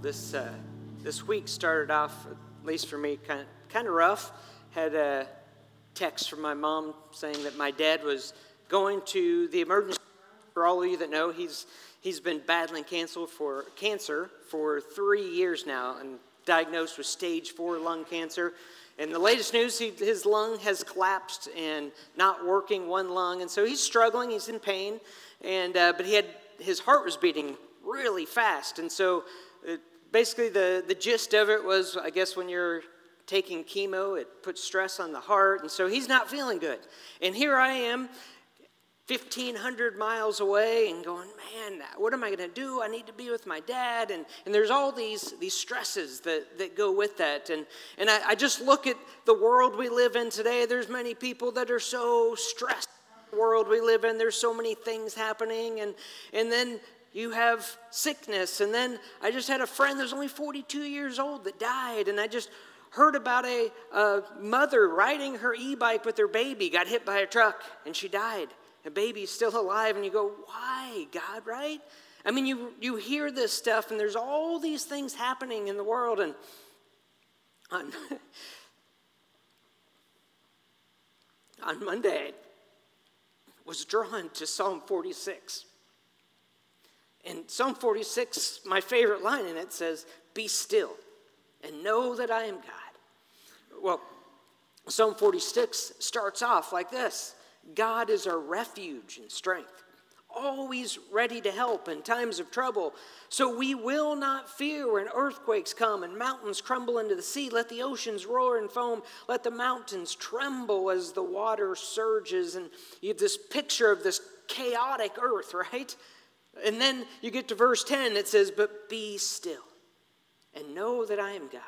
This uh, this week started off, at least for me, kind of kind of rough. Had a text from my mom saying that my dad was going to the emergency. For all of you that know, he's he's been battling cancer for cancer for three years now, and diagnosed with stage four lung cancer. And the latest news, he, his lung has collapsed and not working one lung, and so he's struggling. He's in pain, and uh, but he had his heart was beating really fast, and so basically, the, the gist of it was I guess when you're taking chemo, it puts stress on the heart. And so he's not feeling good. And here I am, 1,500 miles away, and going, man, what am I going to do? I need to be with my dad. And, and there's all these, these stresses that, that go with that. And, and I, I just look at the world we live in today. There's many people that are so stressed The world we live in there's so many things happening and and then you have sickness. And then I just had a friend that's only 42 years old that died. And I just heard about a, a mother riding her e bike with her baby, got hit by a truck, and she died. The baby's still alive. And you go, why, God, right? I mean, you, you hear this stuff, and there's all these things happening in the world. And on, on Monday, was drawn to Psalm 46. In Psalm 46, my favorite line in it says, Be still and know that I am God. Well, Psalm 46 starts off like this God is our refuge and strength, always ready to help in times of trouble. So we will not fear when earthquakes come and mountains crumble into the sea. Let the oceans roar and foam. Let the mountains tremble as the water surges. And you have this picture of this chaotic earth, right? And then you get to verse 10, it says, But be still and know that I am God.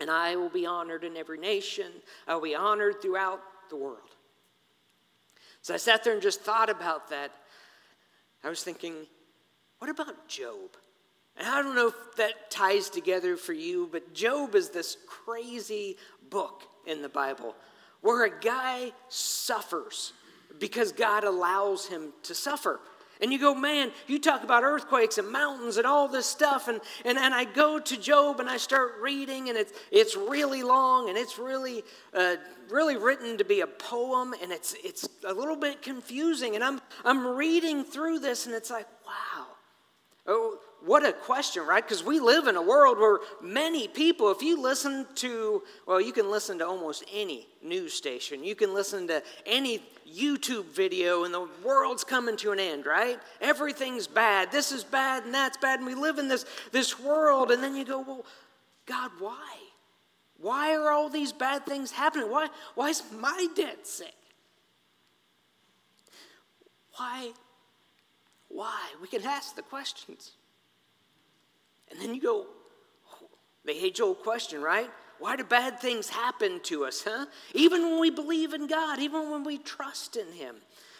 And I will be honored in every nation, I will be honored throughout the world. So I sat there and just thought about that. I was thinking, what about Job? And I don't know if that ties together for you, but Job is this crazy book in the Bible where a guy suffers because God allows him to suffer. And you go, man, you talk about earthquakes and mountains and all this stuff. And, and, and I go to Job and I start reading, and it's, it's really long and it's really, uh, really written to be a poem, and it's, it's a little bit confusing. And I'm, I'm reading through this, and it's like, wow. Oh, what a question, right? Because we live in a world where many people, if you listen to, well, you can listen to almost any news station, you can listen to any YouTube video, and the world's coming to an end, right? Everything's bad. This is bad, and that's bad, and we live in this, this world. And then you go, well, God, why? Why are all these bad things happening? Why, why is my dad sick? Why? Why? We can ask the questions. And then you go, the age old question, right? Why do bad things happen to us, huh? Even when we believe in God, even when we trust in Him.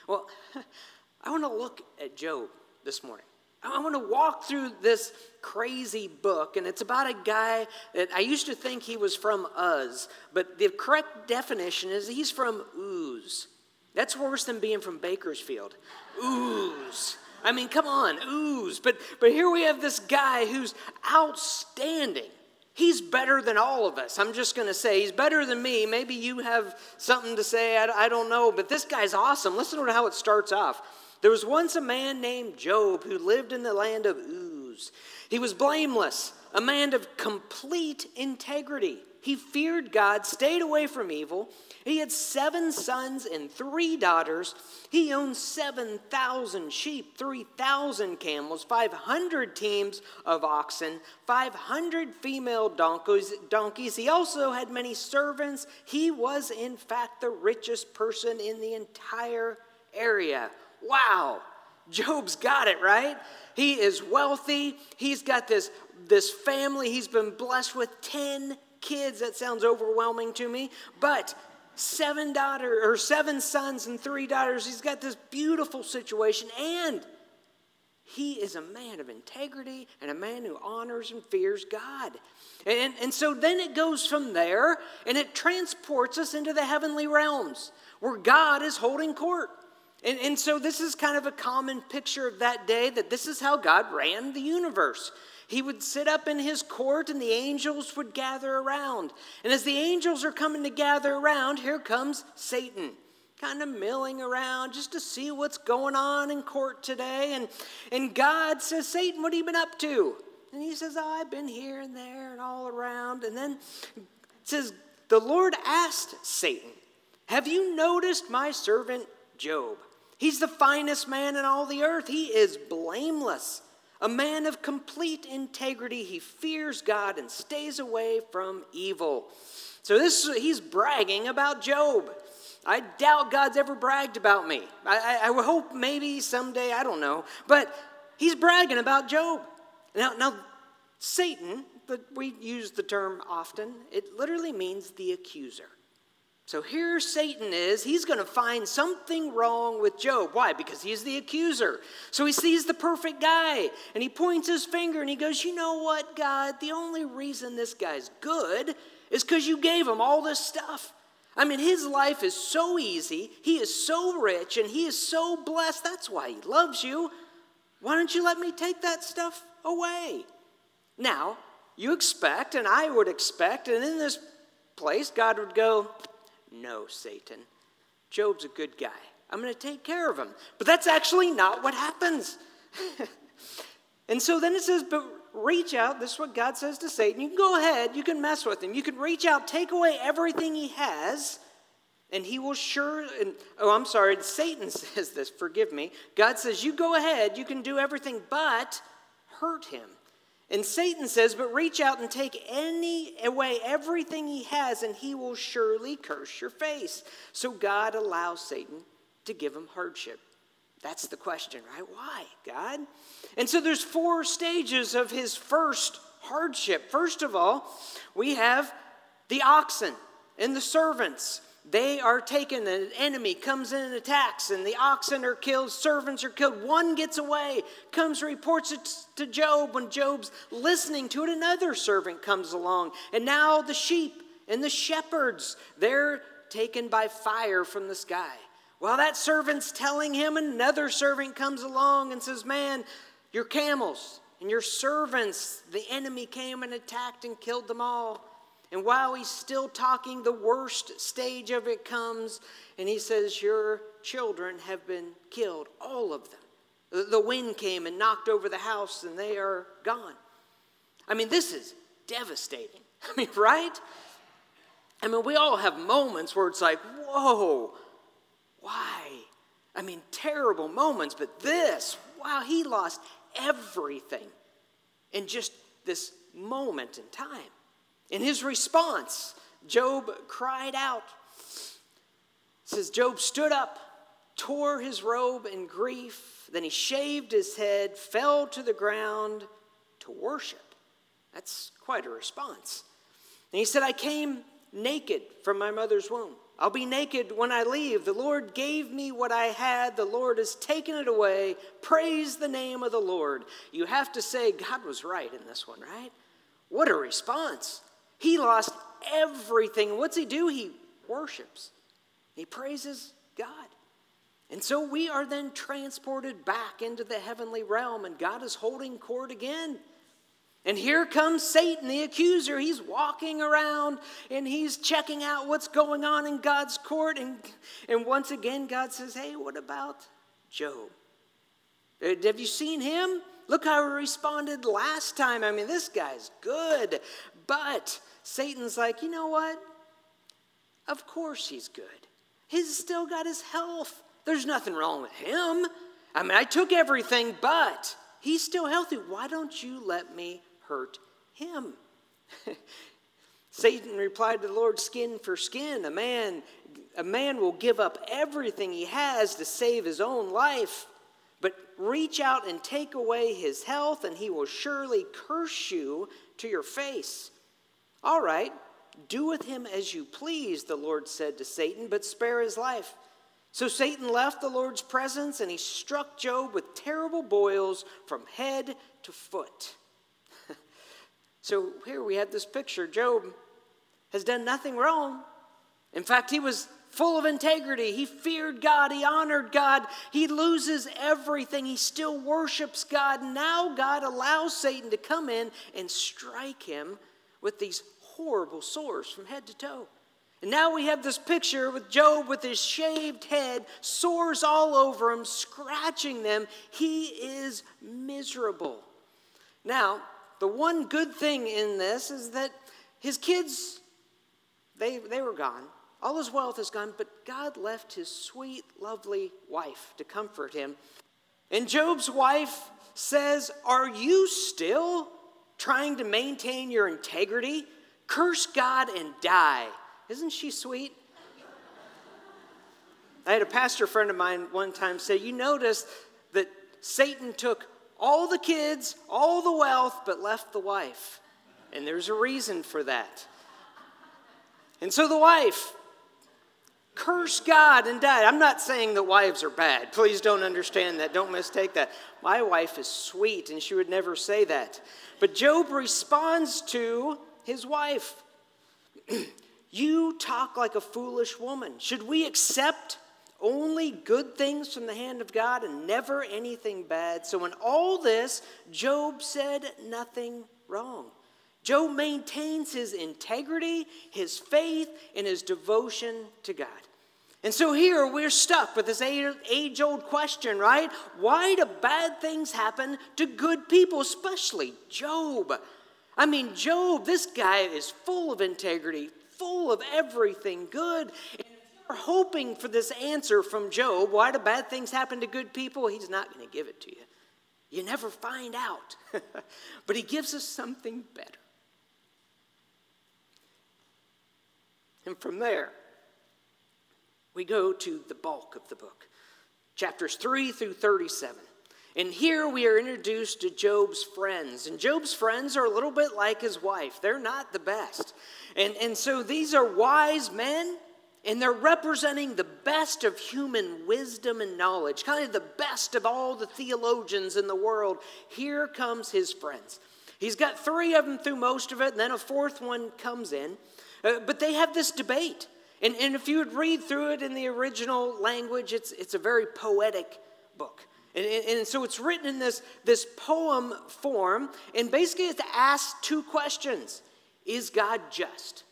Well, I want to look at Job this morning. I want to walk through this crazy book, and it's about a guy that I used to think he was from Uz, but the correct definition is he's from Uz. That's worse than being from Bakersfield. Uz. I mean, come on, ooze. But, but here we have this guy who's outstanding. He's better than all of us. I'm just going to say he's better than me. Maybe you have something to say. I, I don't know. But this guy's awesome. Listen to how it starts off. There was once a man named Job who lived in the land of Uz. He was blameless, a man of complete integrity. He feared God, stayed away from evil. He had seven sons and three daughters. He owned 7,000 sheep, 3,000 camels, 500 teams of oxen, 500 female donkeys. He also had many servants. He was, in fact, the richest person in the entire area. Wow, Job's got it, right? He is wealthy. He's got this, this family. He's been blessed with 10 kids. That sounds overwhelming to me. But seven daughters or seven sons and three daughters. He's got this beautiful situation and he is a man of integrity and a man who honors and fears God. And, and so then it goes from there and it transports us into the heavenly realms where God is holding court. And, and so this is kind of a common picture of that day that this is how God ran the universe. He would sit up in his court and the angels would gather around. And as the angels are coming to gather around, here comes Satan, kind of milling around just to see what's going on in court today. And, and God says, Satan, what have you been up to? And he says, oh, I've been here and there and all around. And then it says, The Lord asked Satan, Have you noticed my servant Job? He's the finest man in all the earth. He is blameless a man of complete integrity. He fears God and stays away from evil. So this he's bragging about Job. I doubt God's ever bragged about me. I, I, I hope maybe someday, I don't know. But he's bragging about Job. Now, now Satan, but we use the term often, it literally means the accuser. So here Satan is. He's going to find something wrong with Job. Why? Because he's the accuser. So he sees the perfect guy and he points his finger and he goes, You know what, God? The only reason this guy's good is because you gave him all this stuff. I mean, his life is so easy, he is so rich, and he is so blessed. That's why he loves you. Why don't you let me take that stuff away? Now, you expect, and I would expect, and in this place, God would go, no, Satan. Job's a good guy. I'm going to take care of him. But that's actually not what happens. and so then it says, but reach out. This is what God says to Satan. You can go ahead, you can mess with him. You can reach out, take away everything he has, and he will sure. And, oh, I'm sorry. Satan says this. Forgive me. God says, you go ahead, you can do everything but hurt him. And Satan says, But reach out and take any away everything he has, and he will surely curse your face. So God allows Satan to give him hardship. That's the question, right? Why, God? And so there's four stages of his first hardship. First of all, we have the oxen and the servants they are taken, an enemy comes in and attacks, and the oxen are killed, servants are killed. One gets away, comes, reports it to Job. When Job's listening to it, another servant comes along. And now the sheep and the shepherds, they're taken by fire from the sky. While that servant's telling him, another servant comes along and says, Man, your camels and your servants, the enemy came and attacked and killed them all. And while he's still talking, the worst stage of it comes, and he says, Your children have been killed, all of them. The wind came and knocked over the house, and they are gone. I mean, this is devastating. I mean, right? I mean, we all have moments where it's like, Whoa, why? I mean, terrible moments, but this, wow, he lost everything in just this moment in time. In his response, Job cried out. It says, Job stood up, tore his robe in grief, then he shaved his head, fell to the ground to worship. That's quite a response. And he said, I came naked from my mother's womb. I'll be naked when I leave. The Lord gave me what I had. The Lord has taken it away. Praise the name of the Lord. You have to say, God was right in this one, right? What a response. He lost everything. What's he do? He worships, he praises God. And so we are then transported back into the heavenly realm, and God is holding court again. And here comes Satan, the accuser. He's walking around and he's checking out what's going on in God's court. And, and once again, God says, Hey, what about Job? Uh, have you seen him? Look how he responded last time. I mean, this guy's good. But Satan's like, you know what? Of course he's good. He's still got his health. There's nothing wrong with him. I mean, I took everything, but he's still healthy. Why don't you let me hurt him? Satan replied to the Lord, skin for skin. A man, a man will give up everything he has to save his own life. But reach out and take away his health, and he will surely curse you to your face. All right, do with him as you please, the Lord said to Satan, but spare his life. So Satan left the Lord's presence and he struck Job with terrible boils from head to foot. so here we have this picture. Job has done nothing wrong. In fact, he was full of integrity. He feared God, he honored God, he loses everything. He still worships God. Now God allows Satan to come in and strike him with these horrible sores from head to toe. And now we have this picture with Job with his shaved head, sores all over him, scratching them. He is miserable. Now, the one good thing in this is that his kids, they, they were gone. All his wealth is gone, but God left his sweet, lovely wife to comfort him. And Job's wife says, Are you still trying to maintain your integrity? Curse God and die. Isn't she sweet? I had a pastor friend of mine one time say, You notice that Satan took all the kids, all the wealth, but left the wife. And there's a reason for that. And so the wife cursed God and died. I'm not saying that wives are bad. Please don't understand that. Don't mistake that. My wife is sweet and she would never say that. But Job responds to his wife You talk like a foolish woman. Should we accept only good things from the hand of God and never anything bad? So, in all this, Job said nothing wrong. Job maintains his integrity, his faith, and his devotion to God. And so here we're stuck with this age old question, right? Why do bad things happen to good people, especially Job? I mean, Job, this guy is full of integrity, full of everything good. And if you're hoping for this answer from Job, why do bad things happen to good people? He's not going to give it to you. You never find out. but he gives us something better. And from there, we go to the bulk of the book, chapters 3 through 37. And here we are introduced to Job's friends. And Job's friends are a little bit like his wife. They're not the best. And, and so these are wise men, and they're representing the best of human wisdom and knowledge, kind of the best of all the theologians in the world. Here comes his friends. He's got three of them through most of it, and then a fourth one comes in. Uh, but they have this debate. And, and if you would read through it in the original language, it's, it's a very poetic book. And, and, so it's written in this, this poem form, and basically it's to ask two questions Is God just?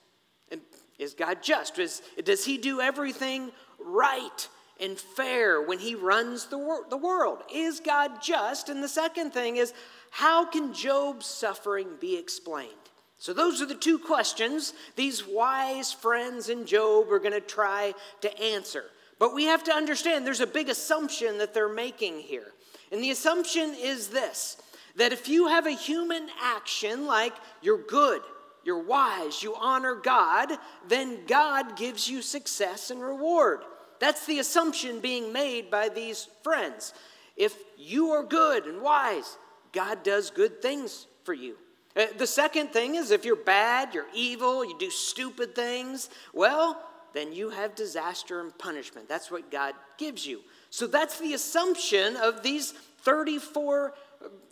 And is God just? Is, does he do everything right and fair when he runs the, wor- the world? Is God just? And the second thing is, how can Job's suffering be explained? So, those are the two questions these wise friends in Job are going to try to answer. But we have to understand there's a big assumption that they're making here. And the assumption is this that if you have a human action like you're good, you're wise, you honor God, then God gives you success and reward. That's the assumption being made by these friends. If you are good and wise, God does good things for you. Uh, the second thing is if you're bad, you're evil, you do stupid things, well, then you have disaster and punishment. That's what God gives you. So that's the assumption of these 34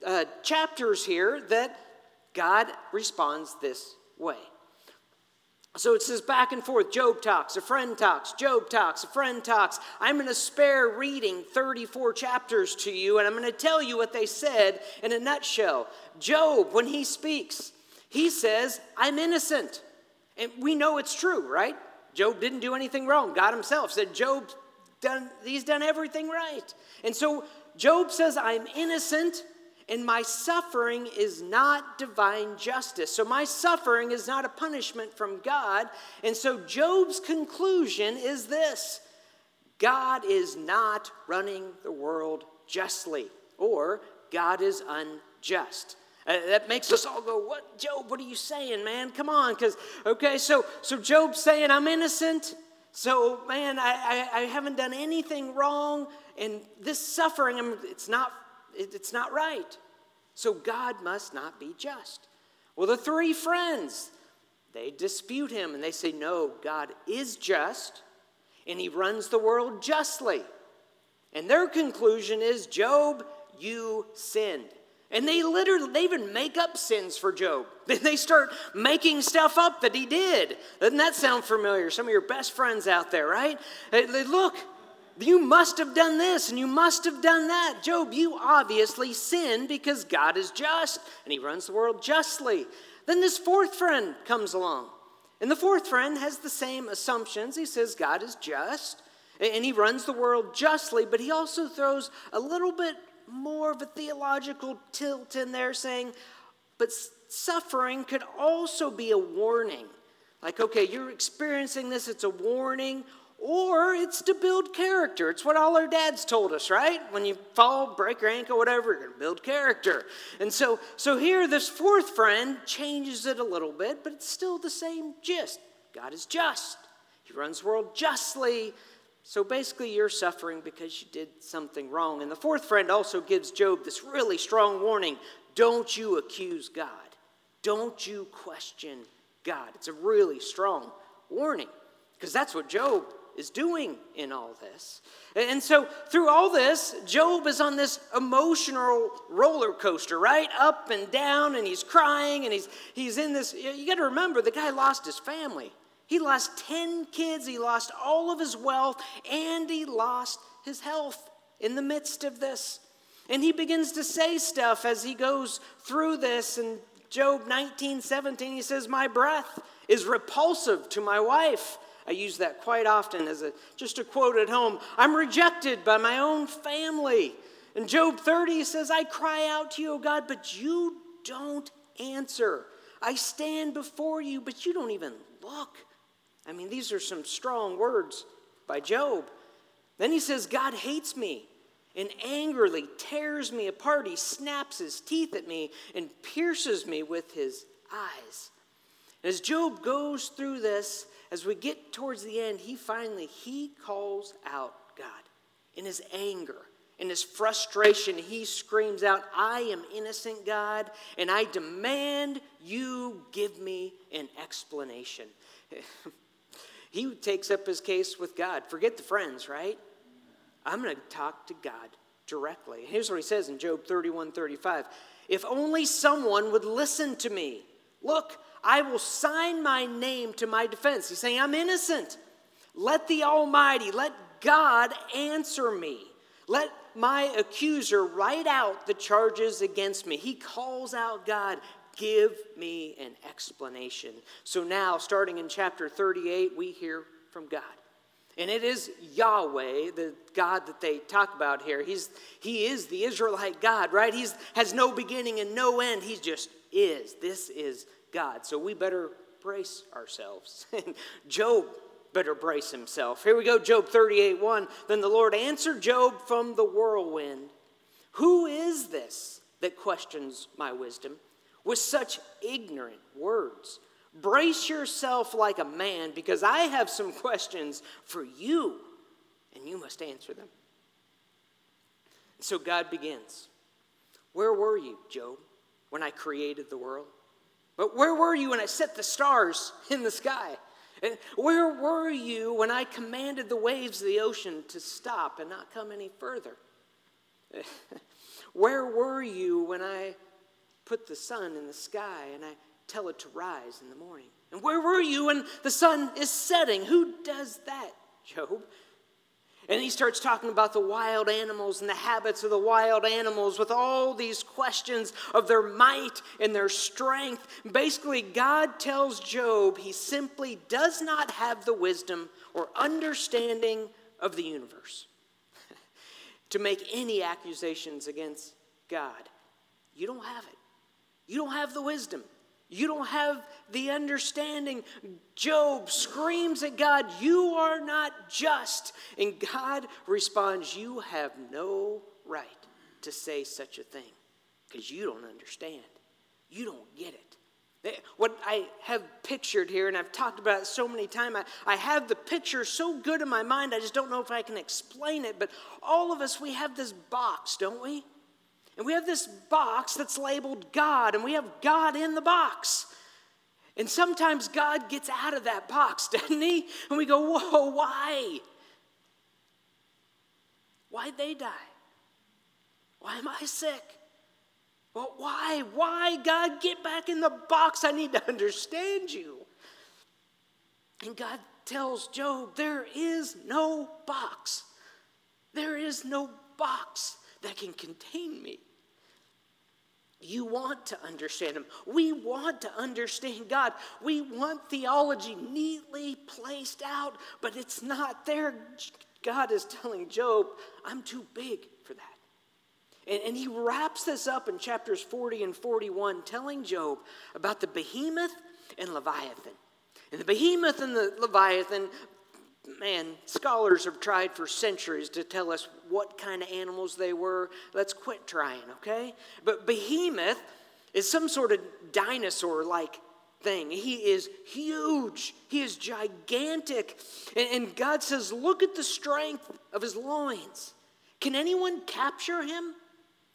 uh, chapters here that God responds this way. So it says back and forth Job talks, a friend talks, Job talks, a friend talks. I'm going to spare reading 34 chapters to you, and I'm going to tell you what they said in a nutshell. Job, when he speaks, he says, I'm innocent. And we know it's true, right? Job didn't do anything wrong. God himself said, Job, done, he's done everything right. And so Job says, I'm innocent and my suffering is not divine justice. So my suffering is not a punishment from God. And so Job's conclusion is this God is not running the world justly, or God is unjust. Uh, that makes us all go, What, Job, what are you saying, man? Come on. Because, okay, so, so Job's saying, I'm innocent. So, man, I, I, I haven't done anything wrong. And this suffering, I'm, it's, not, it, it's not right. So, God must not be just. Well, the three friends, they dispute him and they say, No, God is just and he runs the world justly. And their conclusion is Job, you sinned. And they literally, they even make up sins for Job. Then they start making stuff up that he did. Doesn't that sound familiar? Some of your best friends out there, right? They, look, you must have done this and you must have done that. Job, you obviously sinned because God is just and he runs the world justly. Then this fourth friend comes along. And the fourth friend has the same assumptions. He says God is just and he runs the world justly, but he also throws a little bit more of a theological tilt in there, saying, but suffering could also be a warning. Like, okay, you're experiencing this, it's a warning, or it's to build character. It's what all our dads told us, right? When you fall, break your ankle, whatever, you're going to build character. And so, so here, this fourth friend changes it a little bit, but it's still the same gist. God is just. He runs the world justly. So basically, you're suffering because you did something wrong. And the fourth friend also gives Job this really strong warning don't you accuse God, don't you question God. It's a really strong warning because that's what Job is doing in all this. And so, through all this, Job is on this emotional roller coaster, right? Up and down, and he's crying, and he's, he's in this. You got to remember, the guy lost his family. He lost 10 kids, he lost all of his wealth, and he lost his health in the midst of this. And he begins to say stuff as he goes through this. In Job 19 17, he says, My breath is repulsive to my wife. I use that quite often as a, just a quote at home. I'm rejected by my own family. And Job 30, says, I cry out to you, O God, but you don't answer. I stand before you, but you don't even look. I mean, these are some strong words by Job. Then he says, God hates me and angrily tears me apart. He snaps his teeth at me and pierces me with his eyes. As Job goes through this, as we get towards the end, he finally he calls out God in his anger. In his frustration, he screams out, I am innocent, God, and I demand you give me an explanation. he takes up his case with God. Forget the friends, right? I'm going to talk to God directly. Here's what he says in Job 31 35. If only someone would listen to me. Look, I will sign my name to my defense. He's saying, I'm innocent. Let the Almighty, let God answer me. Let my accuser write out the charges against me. He calls out God, give me an explanation. So now, starting in chapter 38, we hear from God. And it is Yahweh, the God that they talk about here. He's, he is the Israelite God, right? He has no beginning and no end. He just is. This is God. So we better brace ourselves. Job better brace himself. Here we go, Job 38 1. Then the Lord answered Job from the whirlwind Who is this that questions my wisdom with such ignorant words? Brace yourself like a man, because I have some questions for you, and you must answer them. So God begins Where were you, Job, when I created the world? But where were you when I set the stars in the sky? And where were you when I commanded the waves of the ocean to stop and not come any further? where were you when I put the sun in the sky and I tell it to rise in the morning. And where were you when the sun is setting? Who does that, Job? And he starts talking about the wild animals and the habits of the wild animals with all these questions of their might and their strength. Basically, God tells Job he simply does not have the wisdom or understanding of the universe to make any accusations against God. You don't have it. You don't have the wisdom. You don't have the understanding. Job screams at God, You are not just. And God responds, You have no right to say such a thing because you don't understand. You don't get it. What I have pictured here, and I've talked about it so many times, I, I have the picture so good in my mind, I just don't know if I can explain it. But all of us, we have this box, don't we? And we have this box that's labeled God, and we have God in the box. And sometimes God gets out of that box, doesn't he? And we go, whoa, why? Why'd they die? Why am I sick? Well, why? Why, God? Get back in the box. I need to understand you. And God tells Job, There is no box. There is no box that can contain me. You want to understand Him. We want to understand God. We want theology neatly placed out, but it's not there. God is telling Job, I'm too big for that. And, and, he wraps this up in chapters 40 and 41, telling Job about the behemoth and Leviathan. And the behemoth and the Leviathan, man, scholars have tried for centuries to tell us what kind of animals they were. Let's quit trying, okay? But behemoth is some sort of dinosaur like thing. He is huge, he is gigantic. And, God says, Look at the strength of his loins. Can anyone capture him?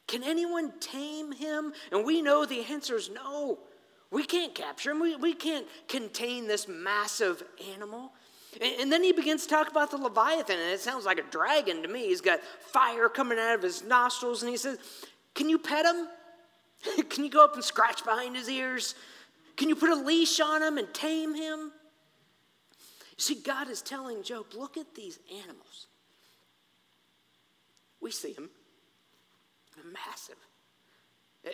Can anyone tame him? And we know the answer is no. We can't capture him. We, we can't contain this massive animal. And, then he begins to talk about the Leviathan, and it sounds like a dragon to me. He's got fire coming out of his nostrils, and he says, Can you pet him? Can you go up and scratch behind his ears? Can you put a leash on him and tame him? See, God is telling Job, look at these animals. We see them. They're massive. Eh,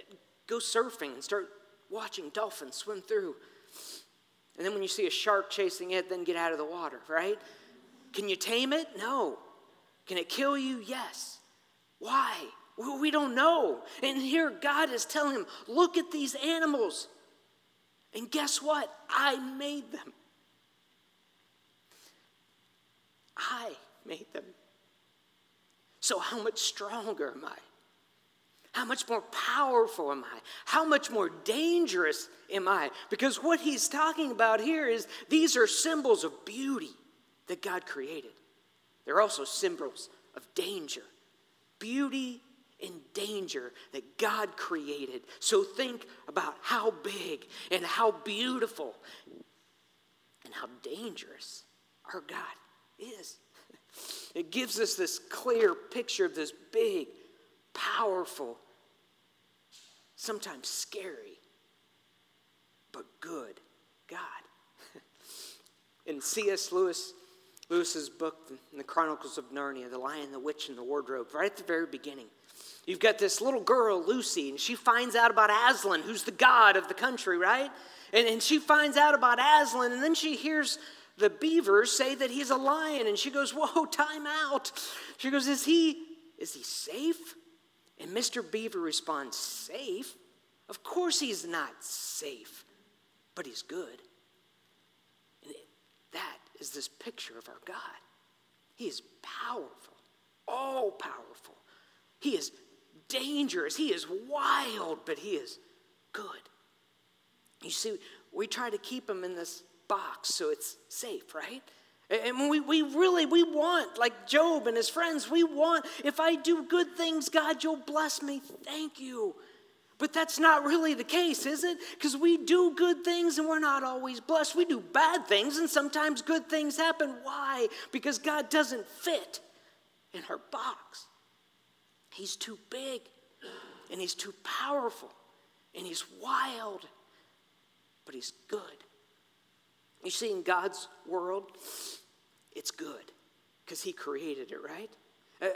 go surfing and start watching dolphins swim through. And then when you see a shark chasing it, then get out of the water, right? Can you tame it? No. Can it kill you? Yes. Why? We don't know. And here God is telling him, look at these animals. And guess what? I made them. I made them. So, how much stronger am I? How much more powerful am I? How much more dangerous am I? Because what he's talking about here is these are symbols of beauty that God created. They're also symbols of danger. Beauty and danger that God created. So think about how big and how beautiful and how dangerous our God is. It gives us this clear picture of this big, powerful, sometimes scary, but good God. In C.S. Lewis, Lewis's book, The Chronicles of Narnia, The Lion, the Witch, and the Wardrobe, right at the very beginning, you've got this little girl, Lucy, and she finds out about Aslan, who's the god of the country, right? And, and she finds out about Aslan, and then she hears the beavers say that he's a lion, and she goes, Whoa, time out. She goes, Is he, is he safe? And Mr. Beaver responds, Safe? Of course he's not safe, but he's good. And that is this picture of our God. He is powerful, all powerful. He is dangerous. He is wild, but he is good. You see, we try to keep him in this box so it's safe, right? And we, we really, we want, like Job and his friends, we want, if I do good things, God, you'll bless me. Thank you. But that's not really the case, is it? Because we do good things and we're not always blessed. We do bad things and sometimes good things happen. Why? Because God doesn't fit in our box. He's too big and he's too powerful and he's wild, but he's good. You see, in God's world, it's good because He created it, right? Uh,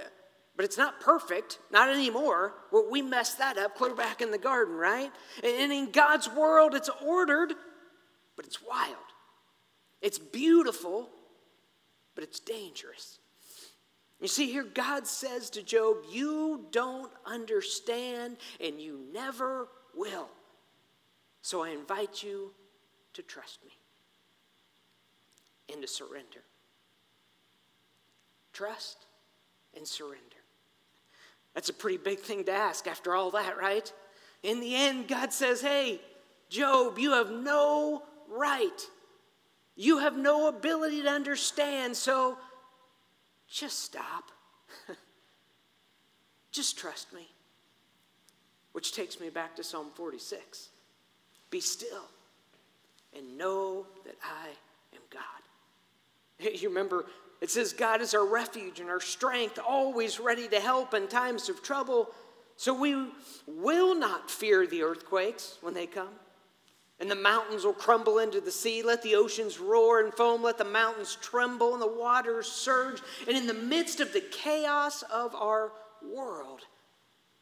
but it's not perfect, not anymore. Well, we messed that up clear back in the garden, right? And in God's world, it's ordered, but it's wild. It's beautiful, but it's dangerous. You see, here God says to Job, You don't understand, and you never will. So I invite you to trust me and to surrender. Trust and surrender. That's a pretty big thing to ask after all that, right? In the end, God says, Hey, Job, you have no right. You have no ability to understand, so just stop. just trust me. Which takes me back to Psalm 46. Be still and know that I am God. You remember, it says, God is our refuge and our strength, always ready to help in times of trouble. So we will not fear the earthquakes when they come. And the mountains will crumble into the sea. Let the oceans roar and foam. Let the mountains tremble and the waters surge. And in the midst of the chaos of our world,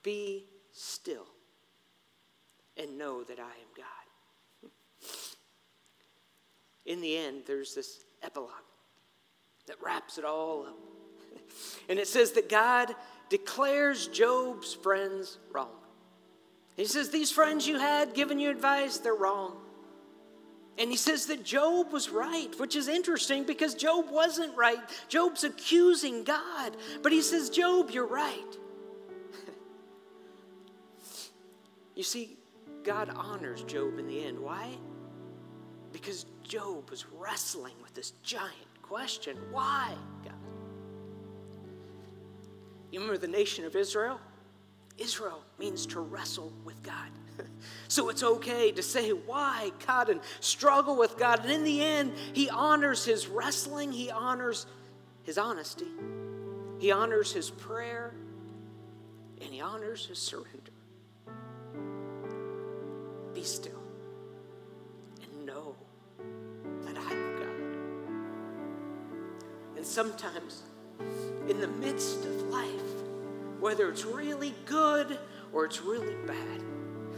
be still and know that I am God. In the end, there's this epilogue that wraps it all up. And it says that God declares Job's friends wrong. He says, These friends you had giving you advice, they're wrong. And he says that Job was right, which is interesting because Job wasn't right. Job's accusing God, but he says, Job, you're right. you see, God honors Job in the end. Why? Because Job was wrestling with this giant question why, God? You remember the nation of Israel? Israel means to wrestle with God. so it's okay to say why God and struggle with God. And in the end, He honors His wrestling, He honors His honesty, He honors His prayer, and He honors His surrender. Be still sometimes, in the midst of life, whether it's really good or it's really bad,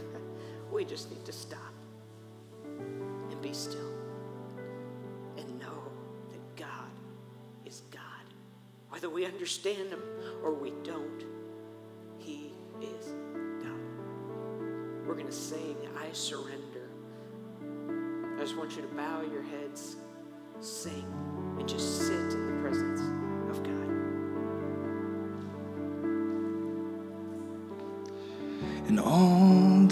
we just need to stop and be still and know that God is God. Whether we understand Him or we don't, He is God. We're going to sing, I surrender. I just want you to bow your heads, sing, and all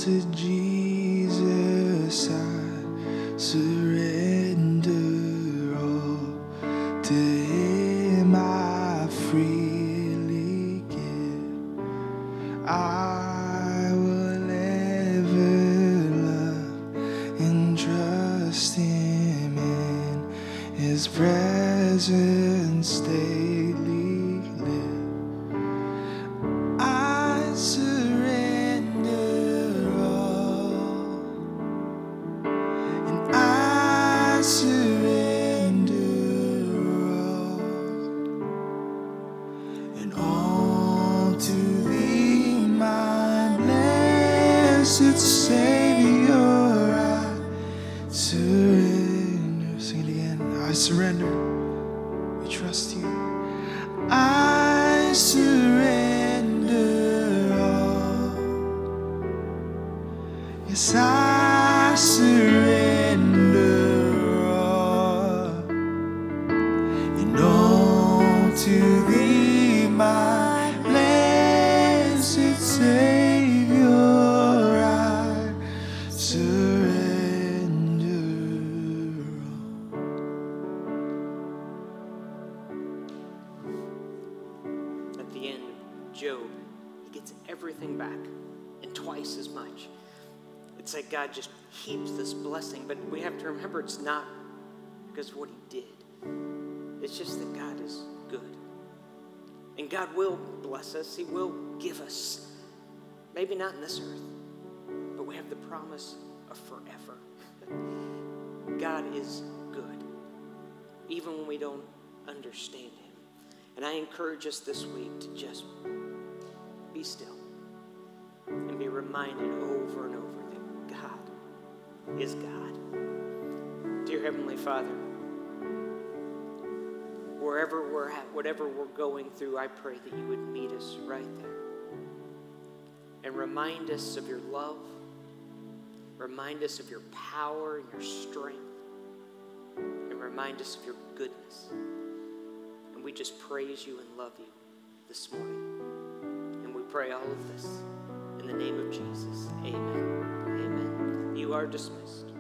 Savior. I surrender. Sing it again. I surrender. But we have to remember it's not because of what he did. It's just that God is good. And God will bless us, he will give us. Maybe not in this earth, but we have the promise of forever. God is good, even when we don't understand him. And I encourage us this week to just be still and be reminded over is God. Dear Heavenly Father, wherever we're at, whatever we're going through, I pray that you would meet us right there and remind us of your love, remind us of your power and your strength, and remind us of your goodness. And we just praise you and love you this morning. And we pray all of this in the name of Jesus. Amen. Amen. You are dismissed.